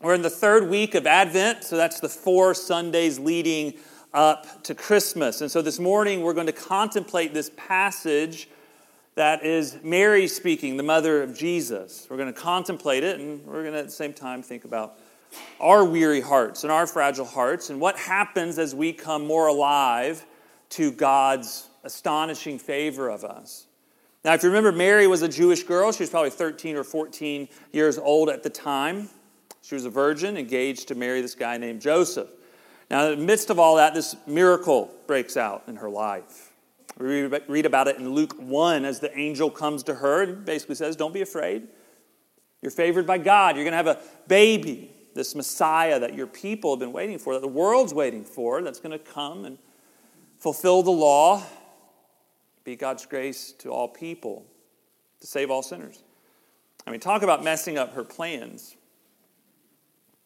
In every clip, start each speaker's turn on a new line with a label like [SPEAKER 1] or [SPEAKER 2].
[SPEAKER 1] We're in the third week of Advent, so that's the four Sundays leading up to Christmas. And so this morning we're going to contemplate this passage that is Mary speaking, the mother of Jesus. We're going to contemplate it, and we're going to at the same time think about our weary hearts and our fragile hearts and what happens as we come more alive to God's astonishing favor of us. Now, if you remember, Mary was a Jewish girl. She was probably 13 or 14 years old at the time. She was a virgin, engaged to marry this guy named Joseph. Now, in the midst of all that, this miracle breaks out in her life. We read about it in Luke 1 as the angel comes to her and basically says, Don't be afraid. You're favored by God. You're going to have a baby, this Messiah that your people have been waiting for, that the world's waiting for, that's going to come and fulfill the law, be God's grace to all people, to save all sinners. I mean, talk about messing up her plans.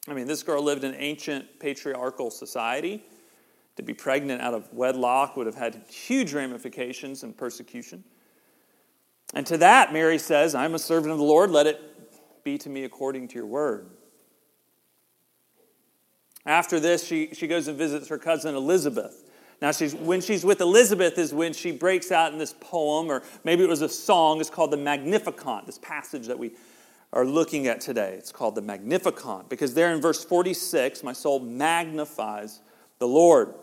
[SPEAKER 1] I mean, this girl lived in ancient patriarchal society. To be pregnant out of wedlock would have had huge ramifications and persecution. And to that, Mary says, I'm a servant of the Lord, let it be to me according to your word. After this, she, she goes and visits her cousin Elizabeth. Now, she's, when she's with Elizabeth is when she breaks out in this poem, or maybe it was a song. It's called the Magnificat, this passage that we are looking at today. It's called the Magnificat, because there in verse 46, my soul magnifies the Lord.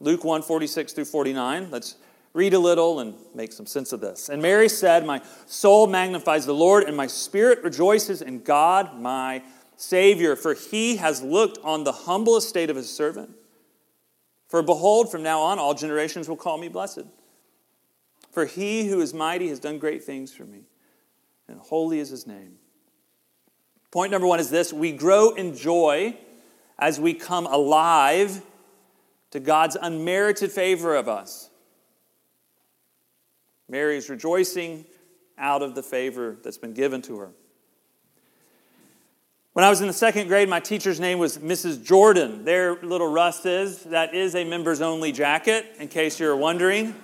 [SPEAKER 1] Luke 1 46 through 49. Let's read a little and make some sense of this. And Mary said, My soul magnifies the Lord, and my spirit rejoices in God, my Savior, for he has looked on the humble estate of his servant. For behold, from now on, all generations will call me blessed. For he who is mighty has done great things for me, and holy is his name. Point number one is this we grow in joy as we come alive to God's unmerited favor of us. Mary is rejoicing out of the favor that's been given to her. When I was in the second grade, my teacher's name was Mrs. Jordan. There, little Russ is. That is a members only jacket, in case you're wondering.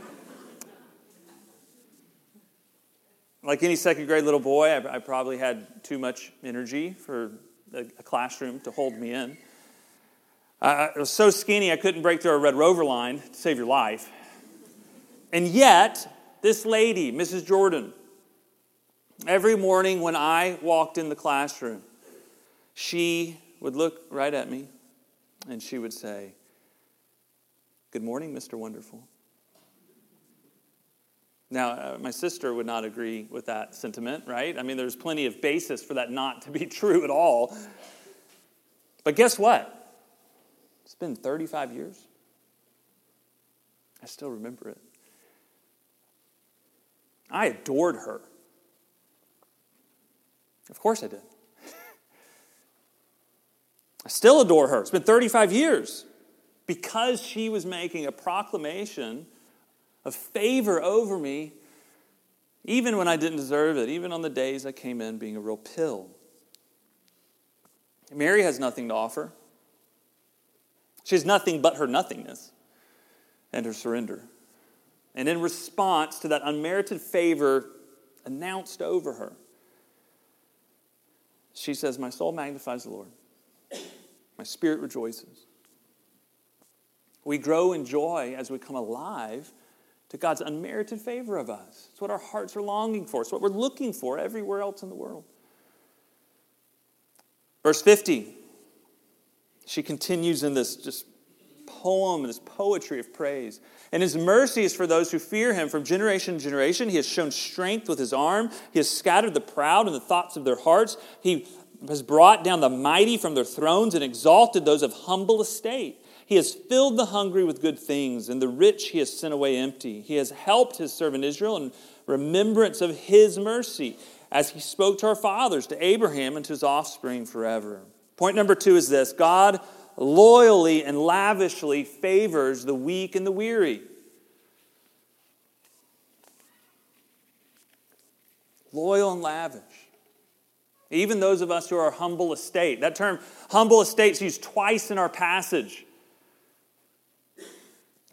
[SPEAKER 1] Like any second grade little boy, I, I probably had too much energy for a, a classroom to hold me in. I was so skinny I couldn't break through a Red Rover line to save your life. And yet, this lady, Mrs. Jordan, every morning when I walked in the classroom, she would look right at me and she would say, Good morning, Mr. Wonderful. Now, uh, my sister would not agree with that sentiment, right? I mean, there's plenty of basis for that not to be true at all. But guess what? It's been 35 years. I still remember it. I adored her. Of course I did. I still adore her. It's been 35 years because she was making a proclamation of favor over me, even when I didn't deserve it, even on the days I came in being a real pill. Mary has nothing to offer. She has nothing but her nothingness and her surrender. And in response to that unmerited favor announced over her, she says, My soul magnifies the Lord, my spirit rejoices. We grow in joy as we come alive to God's unmerited favor of us. It's what our hearts are longing for, it's what we're looking for everywhere else in the world. Verse 50 she continues in this just poem, this poetry of praise. And his mercy is for those who fear him from generation to generation. He has shown strength with his arm. He has scattered the proud in the thoughts of their hearts. He has brought down the mighty from their thrones and exalted those of humble estate. He has filled the hungry with good things, and the rich he has sent away empty. He has helped his servant Israel in remembrance of his mercy, as he spoke to our fathers, to Abraham, and to his offspring forever. Point number two is this God loyally and lavishly favors the weak and the weary. Loyal and lavish. Even those of us who are humble estate. That term, humble estate, is used twice in our passage.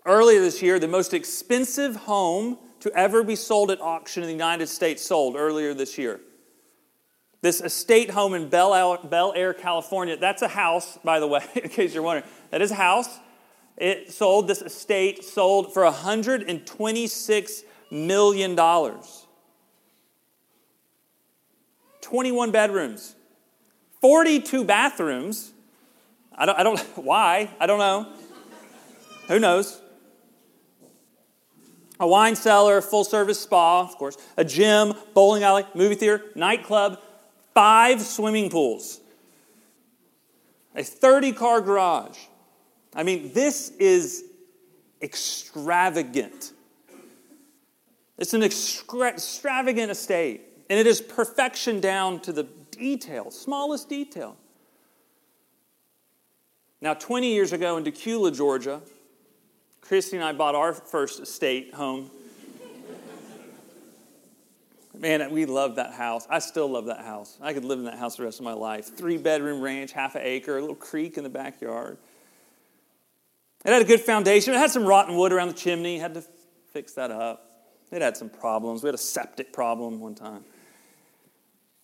[SPEAKER 1] Earlier this year, the most expensive home to ever be sold at auction in the United States sold earlier this year. This estate home in Bel Air, California, that's a house, by the way, in case you're wondering. That is a house. It sold, this estate sold for $126 million. 21 bedrooms, 42 bathrooms. I don't, I don't, why? I don't know. Who knows? A wine cellar, full service spa, of course, a gym, bowling alley, movie theater, nightclub, five swimming pools, a 30 car garage. I mean, this is extravagant. It's an extravagant estate, and it is perfection down to the detail, smallest detail. Now, 20 years ago in Dacula, Georgia, Christy and I bought our first estate home Man, we loved that house. I still love that house. I could live in that house the rest of my life. Three bedroom ranch, half an acre, a little creek in the backyard. It had a good foundation. It had some rotten wood around the chimney. Had to fix that up. It had some problems. We had a septic problem one time.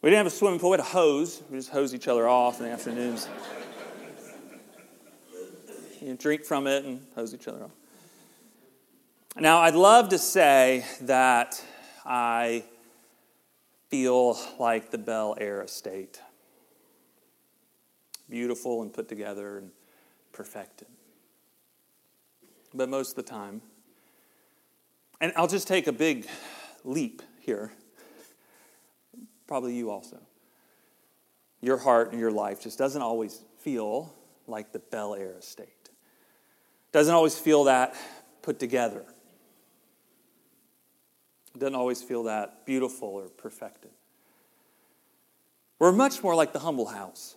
[SPEAKER 1] We didn't have a swimming pool. We had a hose. We just hose each other off in the afternoons. you drink from it and hose each other off. Now, I'd love to say that I feel like the Bel Air estate. Beautiful and put together and perfected. But most of the time, and I'll just take a big leap here, probably you also. Your heart and your life just doesn't always feel like the Bel Air estate. Doesn't always feel that put together. Doesn't always feel that beautiful or perfected. We're much more like the humble house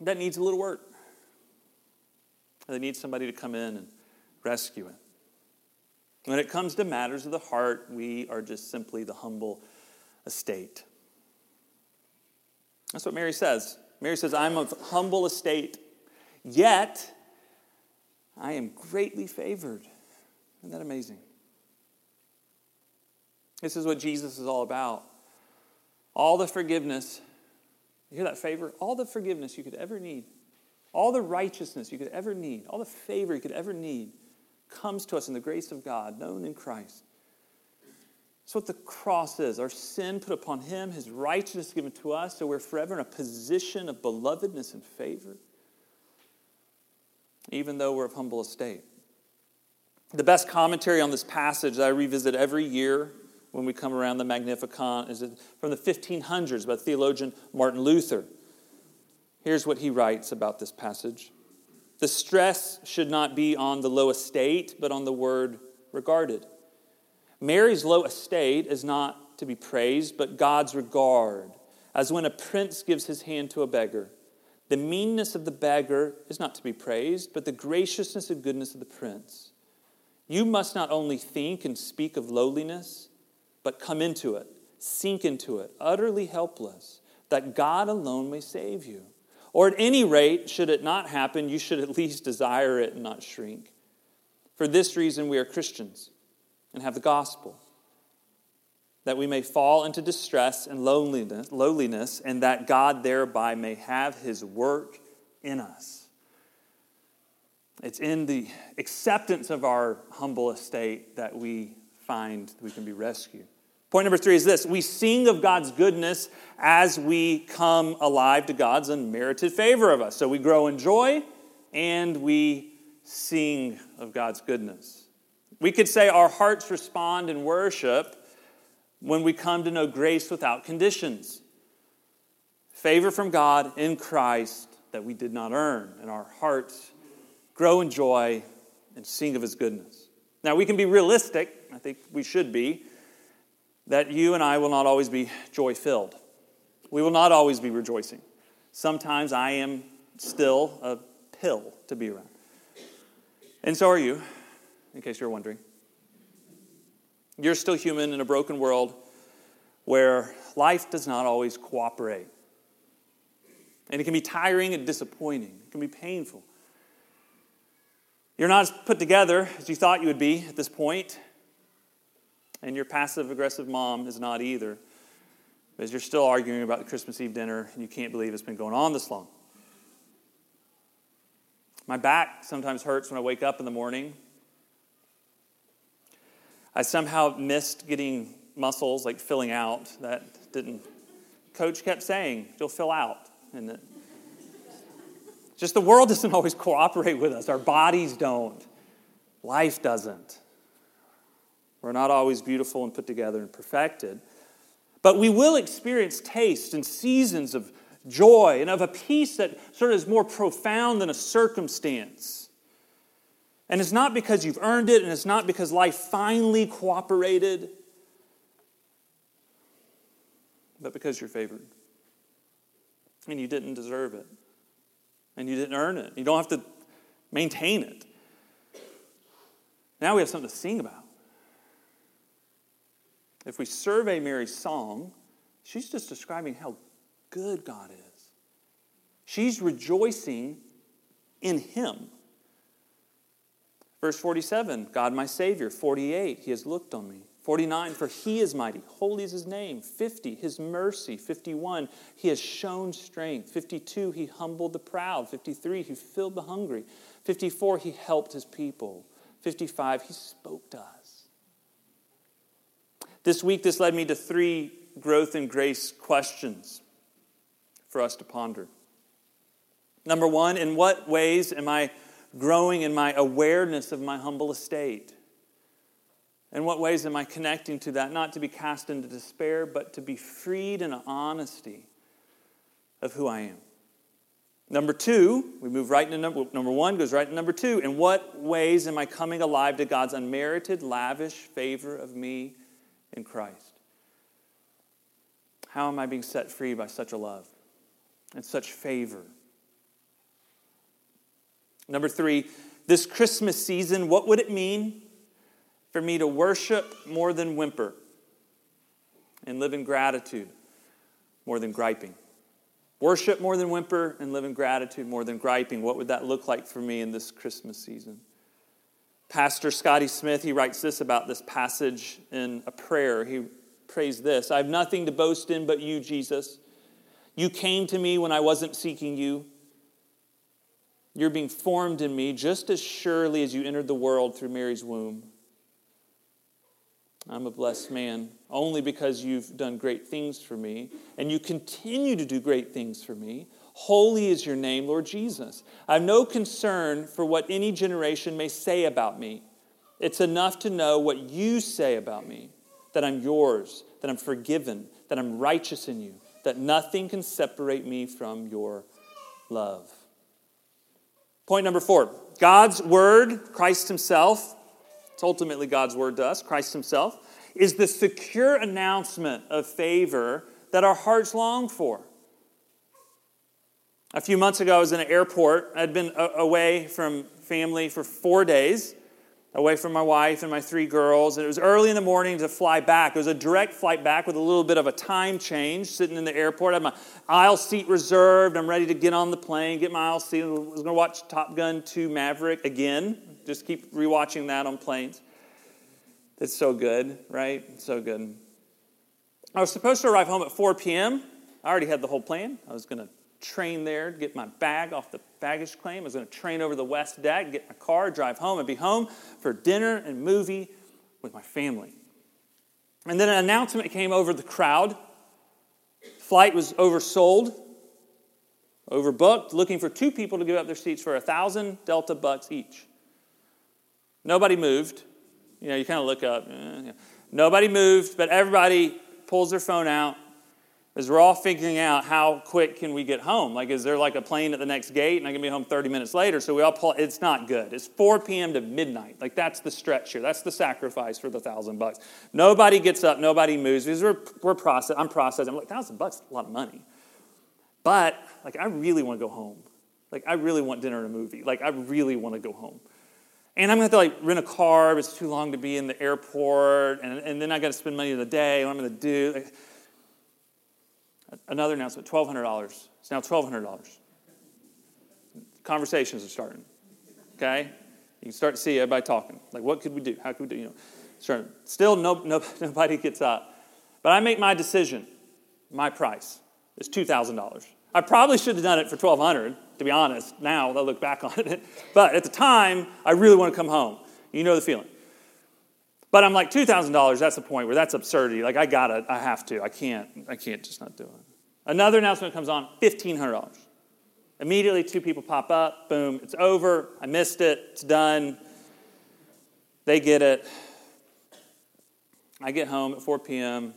[SPEAKER 1] that needs a little work. They need somebody to come in and rescue it. When it comes to matters of the heart, we are just simply the humble estate. That's what Mary says. Mary says, I'm of humble estate, yet I am greatly favored. Isn't that amazing? This is what Jesus is all about. All the forgiveness, you hear that favor? All the forgiveness you could ever need, all the righteousness you could ever need, all the favor you could ever need comes to us in the grace of God, known in Christ. That's what the cross is. Our sin put upon him, his righteousness given to us, so we're forever in a position of belovedness and favor, even though we're of humble estate. The best commentary on this passage that I revisit every year when we come around the Magnificat is from the 1500s by theologian Martin Luther. Here's what he writes about this passage The stress should not be on the low estate, but on the word regarded. Mary's low estate is not to be praised, but God's regard, as when a prince gives his hand to a beggar. The meanness of the beggar is not to be praised, but the graciousness and goodness of the prince. You must not only think and speak of lowliness, but come into it, sink into it, utterly helpless, that God alone may save you. Or at any rate, should it not happen, you should at least desire it and not shrink. For this reason, we are Christians and have the gospel, that we may fall into distress and loneliness, lowliness, and that God thereby may have his work in us. It's in the acceptance of our humble estate that we find we can be rescued. Point number three is this we sing of God's goodness as we come alive to God's unmerited favor of us. So we grow in joy and we sing of God's goodness. We could say our hearts respond in worship when we come to know grace without conditions. Favor from God in Christ that we did not earn, and our hearts grow in joy and sing of his goodness. Now, we can be realistic, I think we should be, that you and I will not always be joy filled. We will not always be rejoicing. Sometimes I am still a pill to be around. And so are you, in case you're wondering. You're still human in a broken world where life does not always cooperate. And it can be tiring and disappointing, it can be painful. You're not as put together as you thought you would be at this point, and your passive aggressive mom is not either. Because you're still arguing about the Christmas Eve dinner and you can't believe it's been going on this long. My back sometimes hurts when I wake up in the morning. I somehow missed getting muscles like filling out. That didn't. Coach kept saying, you'll fill out. And it, just the world doesn't always cooperate with us. Our bodies don't. Life doesn't. We're not always beautiful and put together and perfected. But we will experience taste and seasons of joy and of a peace that sort of is more profound than a circumstance. And it's not because you've earned it, and it's not because life finally cooperated, but because you're favored. And you didn't deserve it, and you didn't earn it. You don't have to maintain it. Now we have something to sing about. If we survey Mary's song, she's just describing how good God is. She's rejoicing in Him. Verse 47, God my Savior. 48, He has looked on me. 49, for He is mighty. Holy is His name. 50, His mercy. 51, He has shown strength. 52, He humbled the proud. 53, He filled the hungry. 54, He helped His people. 55, He spoke to us. This week, this led me to three growth and grace questions for us to ponder. Number one, in what ways am I growing in my awareness of my humble estate? In what ways am I connecting to that, not to be cast into despair, but to be freed in honesty of who I am? Number two, we move right into number, number one, goes right to number two. In what ways am I coming alive to God's unmerited, lavish favor of me in Christ? How am I being set free by such a love? and such favor. Number three, this Christmas season, what would it mean for me to worship more than whimper and live in gratitude more than griping? Worship more than whimper and live in gratitude more than griping. What would that look like for me in this Christmas season? Pastor Scotty Smith, he writes this about this passage in a prayer. He prays this I have nothing to boast in but you, Jesus. You came to me when I wasn't seeking you. You're being formed in me just as surely as you entered the world through Mary's womb. I'm a blessed man only because you've done great things for me, and you continue to do great things for me. Holy is your name, Lord Jesus. I have no concern for what any generation may say about me. It's enough to know what you say about me that I'm yours, that I'm forgiven, that I'm righteous in you that nothing can separate me from your love. Point number four God's word, Christ Himself, it's ultimately God's word to us, Christ Himself, is the secure announcement of favor that our hearts long for. A few months ago, I was in an airport. I'd been away from family for four days away from my wife and my three girls. And it was early in the morning to fly back. It was a direct flight back with a little bit of a time change sitting in the airport. I had my aisle seat reserved. I'm ready to get on the plane, get my aisle seat. I was going to watch Top Gun 2 Maverick again. Just keep rewatching that on planes. It's so good, right? So good. I was supposed to arrive home at 4 p.m. I already had the whole plan. I was going to train there to get my bag off the baggage claim. I was going to train over the west deck, get my car, drive home, and be home for dinner and movie with my family. And then an announcement came over the crowd. Flight was oversold, overbooked, looking for two people to give up their seats for a thousand Delta bucks each. Nobody moved. You know, you kind of look up. Eh, Nobody moved, but everybody pulls their phone out is we're all figuring out how quick can we get home. Like, is there like a plane at the next gate and I can be home 30 minutes later? So we all pull, it's not good. It's 4 p.m. to midnight. Like, that's the stretch here. That's the sacrifice for the thousand bucks. Nobody gets up, nobody moves because we're, we're process, I'm processing. I'm like, thousand bucks, a lot of money. But, like, I really want to go home. Like, I really want dinner and a movie. Like, I really want to go home. And I'm to have to like rent a car. It's too long to be in the airport. And, and then I got to spend money in the day. What I'm to do. Another announcement $1,200. It's now $1,200. Conversations are starting. Okay? You can start to see everybody talking. Like, what could we do? How could we do? You know, starting. Still, no, no, nobody gets up. But I make my decision. My price is $2,000. I probably should have done it for 1200 to be honest. Now I look back on it. But at the time, I really want to come home. You know the feeling. But I'm like, $2,000, that's the point where that's absurdity. Like, I got it. I have to. I can't. I can't just not do it. Another announcement comes on $1,500. Immediately, two people pop up. Boom, it's over. I missed it. It's done. They get it. I get home at 4 p.m.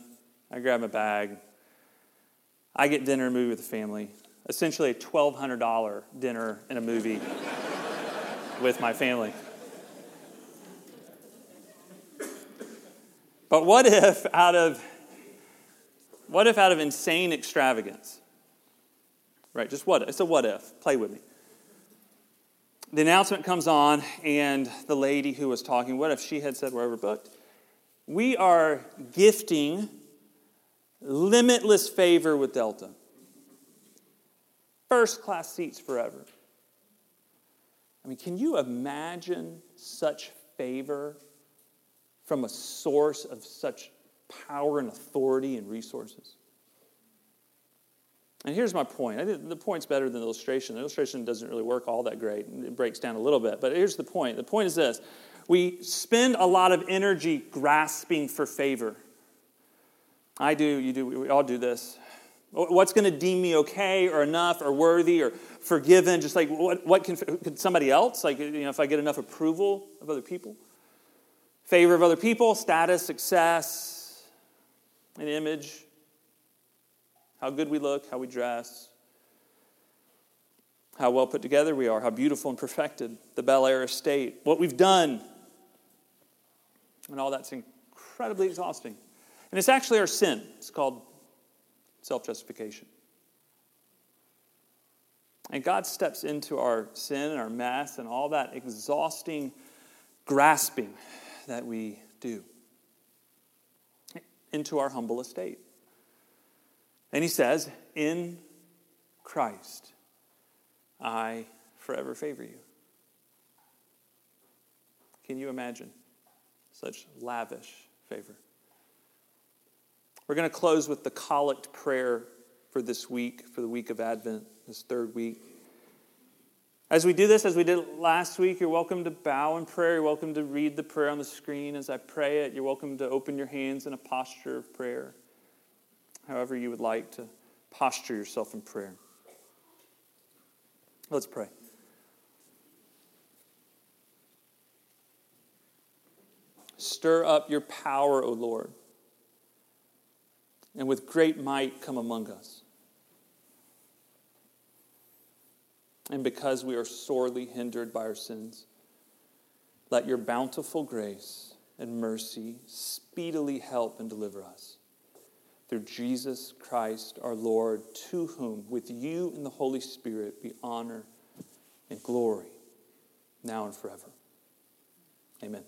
[SPEAKER 1] I grab my bag. I get dinner and a movie with the family. Essentially, a $1,200 dinner and a movie with my family. But what if out of what if out of insane extravagance? Right, just what it's a what if. Play with me. The announcement comes on, and the lady who was talking, what if she had said we're overbooked? We are gifting limitless favor with Delta. First class seats forever. I mean, can you imagine such favor from a source of such power and authority and resources? And here's my point. the point's better than the illustration. The illustration doesn't really work all that great. It breaks down a little bit. But here's the point. The point is this we spend a lot of energy grasping for favor. I do, you do, we all do this. What's going to deem me okay or enough or worthy or forgiven? Just like what, what can, somebody else? Like, you know, if I get enough approval of other people, favor of other people, status, success, an image, how good we look, how we dress, how well put together we are, how beautiful and perfected, the Bel Air estate, what we've done. And all that's incredibly exhausting. And it's actually our sin. It's called self justification. And God steps into our sin and our mess and all that exhausting grasping that we do into our humble estate. And He says, In Christ, I forever favor you. Can you imagine such lavish favor? We're going to close with the collect prayer for this week, for the week of Advent, this third week. As we do this, as we did last week, you're welcome to bow in prayer. You're welcome to read the prayer on the screen as I pray it. You're welcome to open your hands in a posture of prayer, however you would like to posture yourself in prayer. Let's pray. Stir up your power, O Lord and with great might come among us. And because we are sorely hindered by our sins, let your bountiful grace and mercy speedily help and deliver us. Through Jesus Christ our Lord, to whom, with you and the Holy Spirit, be honor and glory, now and forever. Amen.